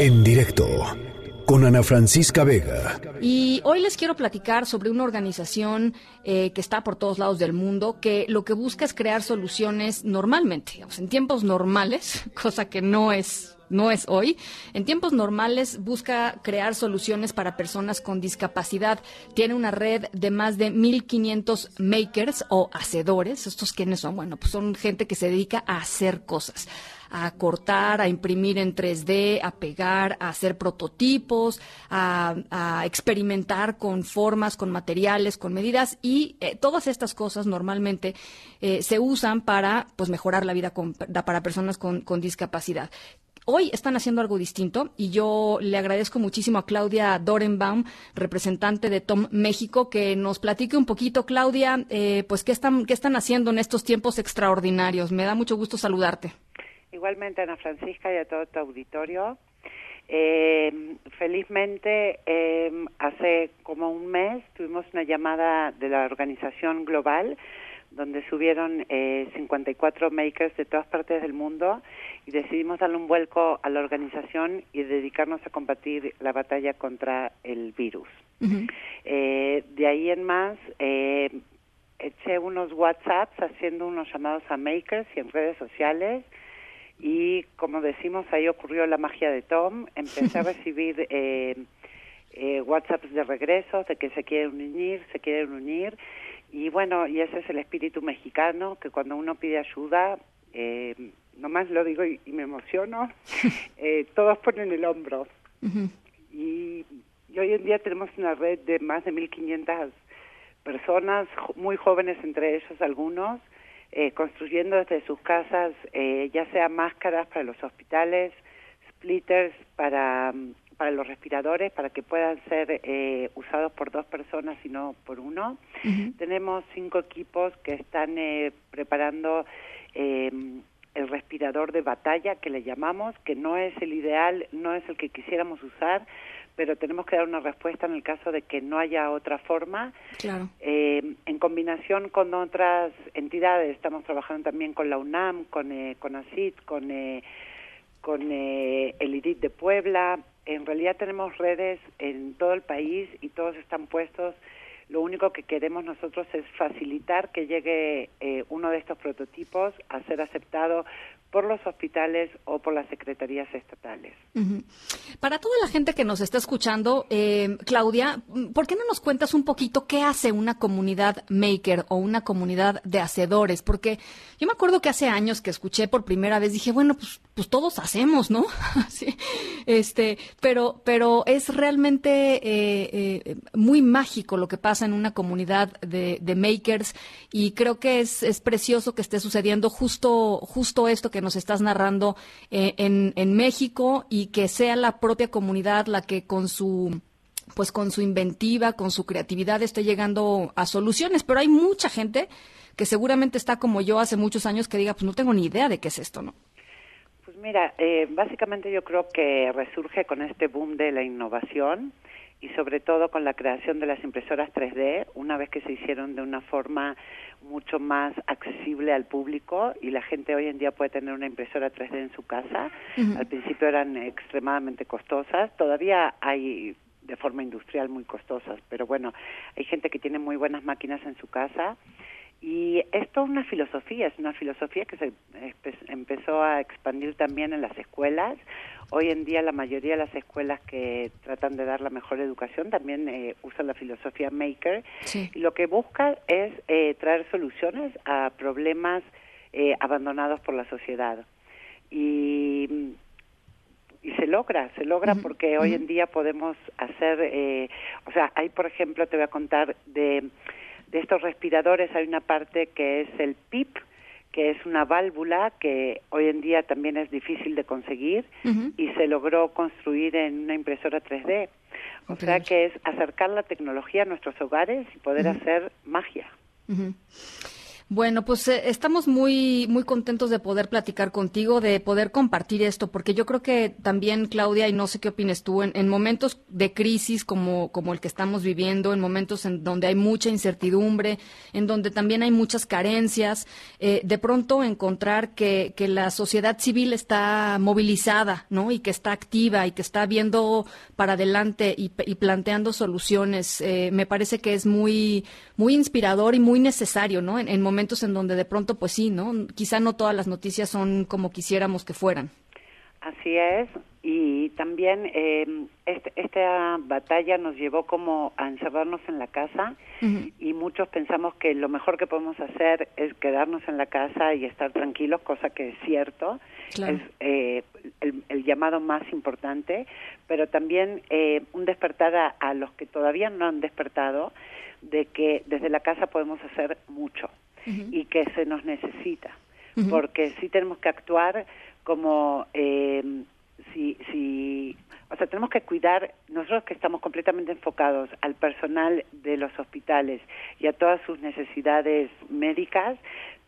en directo con Ana Francisca Vega. Y hoy les quiero platicar sobre una organización eh, que está por todos lados del mundo, que lo que busca es crear soluciones normalmente, en tiempos normales, cosa que no es no es hoy. En tiempos normales busca crear soluciones para personas con discapacidad. Tiene una red de más de 1.500 makers o hacedores. ¿Estos quiénes son? Bueno, pues son gente que se dedica a hacer cosas a cortar, a imprimir en 3D, a pegar, a hacer prototipos, a, experimentar con formas, con materiales, con medidas y eh, todas estas cosas normalmente eh, se usan para pues mejorar la vida para personas con, con discapacidad. Hoy están haciendo algo distinto y yo le agradezco muchísimo a Claudia Dorenbaum, representante de Tom México, que nos platique un poquito, Claudia, eh, pues qué están, qué están haciendo en estos tiempos extraordinarios. Me da mucho gusto saludarte. Igualmente, Ana Francisca, y a todo tu auditorio. Eh, felizmente, eh, hace como un mes tuvimos una llamada de la organización global donde subieron eh, 54 makers de todas partes del mundo y decidimos darle un vuelco a la organización y dedicarnos a combatir la batalla contra el virus. eh, de ahí en más, eh, eché unos WhatsApps haciendo unos llamados a makers y en redes sociales y como decimos, ahí ocurrió la magia de Tom. Empecé a recibir eh, WhatsApps de regreso, de que se quieren unir, se quieren unir. Y bueno, y ese es el espíritu mexicano, que cuando uno pide ayuda, eh, nomás lo digo y, me emociono, eh, todos ponen el hombro. y, y, hoy en día tenemos una red de más de 1.500 personas, muy jóvenes entre ellos algunos, eh, construyendo desde sus casas eh, ya sea máscaras para los hospitales, splitters para, para los respiradores, para que puedan ser eh, usados por dos personas y no por uno. Tenemos cinco equipos que están eh, preparando el respirador de batalla que le llamamos, que no es el ideal, no es el que quisiéramos usar, pero tenemos que dar una respuesta en el caso de que no haya otra forma. Claro. Eh, en combinación con otras entidades, estamos trabajando también con la UNAM, con, eh, con ACID, con, eh, con eh, el IDIT de Puebla. En realidad tenemos redes en todo el país y todos están puestos. Lo único que queremos nosotros es facilitar que llegue eh, uno de estos prototipos a ser aceptado por los hospitales o por las secretarías estatales. Para toda la gente que nos está escuchando, eh, Claudia, ¿por qué no nos cuentas un poquito qué hace una comunidad maker o una comunidad de hacedores? Porque yo me acuerdo que hace años que escuché por primera vez, dije, bueno, pues, pues todos hacemos, ¿no? sí, este, pero, pero es realmente eh, eh, muy mágico lo que pasa en una comunidad de, de makers y creo que es, es precioso que esté sucediendo justo, justo esto que nos estás narrando eh, en, en México y que sea la propia comunidad la que con su pues con su inventiva, con su creatividad esté llegando a soluciones, pero hay mucha gente que seguramente está como yo hace muchos años que diga, pues no tengo ni idea de qué es esto, ¿no? Pues mira, eh, básicamente yo creo que resurge con este boom de la innovación y sobre todo con la creación de las impresoras 3D, una vez que se hicieron de una forma mucho más accesible al público y la gente hoy en día puede tener una impresora 3D en su casa. Al principio eran extremadamente costosas, todavía hay de forma industrial muy costosas, pero bueno, hay gente que tiene muy buenas máquinas en su casa y esto es una filosofía, es una filosofía que se empezó a expandir también en las escuelas. Hoy en día la mayoría de las escuelas que tratan de dar la mejor educación también eh, usan la filosofía Maker. Sí. Y lo que busca es eh, traer soluciones a problemas eh, abandonados por la sociedad. Y, y se logra, se logra porque hoy en día podemos hacer, eh, o sea, hay por ejemplo, te voy a contar de de estos respiradores hay una parte que es el PIP, que es una válvula que hoy en día también es difícil de conseguir y se logró construir en una impresora 3D. O sea que es acercar la tecnología a nuestros hogares y poder hacer magia. Bueno, pues eh, estamos muy, muy contentos de poder platicar contigo, de poder compartir esto, porque yo creo que también, Claudia, y no sé qué opines tú, en, momentos de crisis como, como el que estamos viviendo, en momentos en donde hay mucha incertidumbre, en donde también hay muchas carencias, eh, de pronto encontrar que, que la sociedad civil está movilizada, ¿no? Y que está activa y que está viendo para adelante y, planteando soluciones, eh, me parece que es muy, muy inspirador y muy necesario, ¿no? En, momentos en donde de pronto, pues sí, ¿no? Quizá no todas las noticias son como quisiéramos que fueran. Así es, y también eh, este, esta batalla nos llevó como a encerrarnos en la casa y muchos pensamos que lo mejor que podemos hacer es quedarnos en la casa y estar tranquilos, cosa que es cierto, es eh, el, llamado más importante, pero también eh, un despertar a, a los que todavía no han despertado de que desde la casa podemos hacer mucho y que se nos necesita, porque sí tenemos que actuar como eh, si, si, o sea, tenemos que cuidar, nosotros que estamos completamente enfocados al personal de los hospitales y a todas sus necesidades médicas,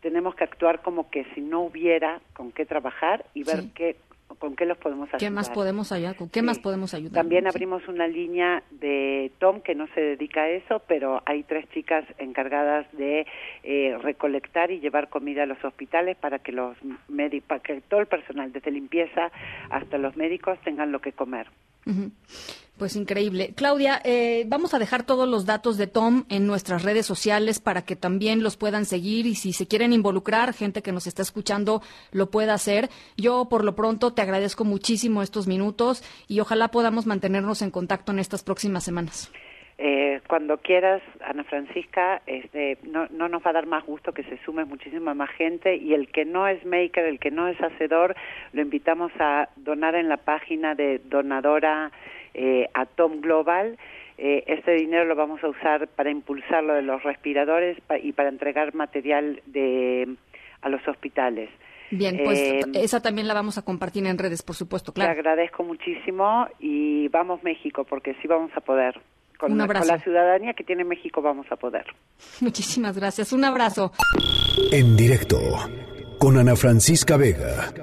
tenemos que actuar como que si no hubiera con qué trabajar y ver qué con qué los podemos ayudar. ¿Qué más podemos ayudar? ¿Con qué más podemos ayudar? También abrimos una línea de Tom que no se dedica a eso, pero hay tres chicas encargadas de eh, recolectar y llevar comida a los hospitales para que los para que todo el personal, desde limpieza hasta los médicos, tengan lo que comer. Pues increíble. Claudia, eh, vamos a dejar todos los datos de Tom en nuestras redes sociales para que también los puedan seguir y si se quieren involucrar, gente que nos está escuchando lo pueda hacer. Yo por lo pronto te agradezco muchísimo estos minutos y ojalá podamos mantenernos en contacto en estas próximas semanas. Eh, cuando quieras, Ana Francisca, este, no, no, nos va a dar más gusto que se sume muchísima más gente y el que no es maker, el que no es hacedor, lo invitamos a donar en la página de donadora eh, Atom Global. Eh, este dinero lo vamos a usar para impulsar lo de los respiradores y para entregar material de, a los hospitales. Bien, pues eh, esa también la vamos a compartir en redes, por supuesto, claro. Te agradezco muchísimo y vamos México, porque sí vamos a poder. Con, con la ciudadanía que tiene México vamos a poder. Muchísimas gracias. Un abrazo. En directo con Ana Francisca Vega.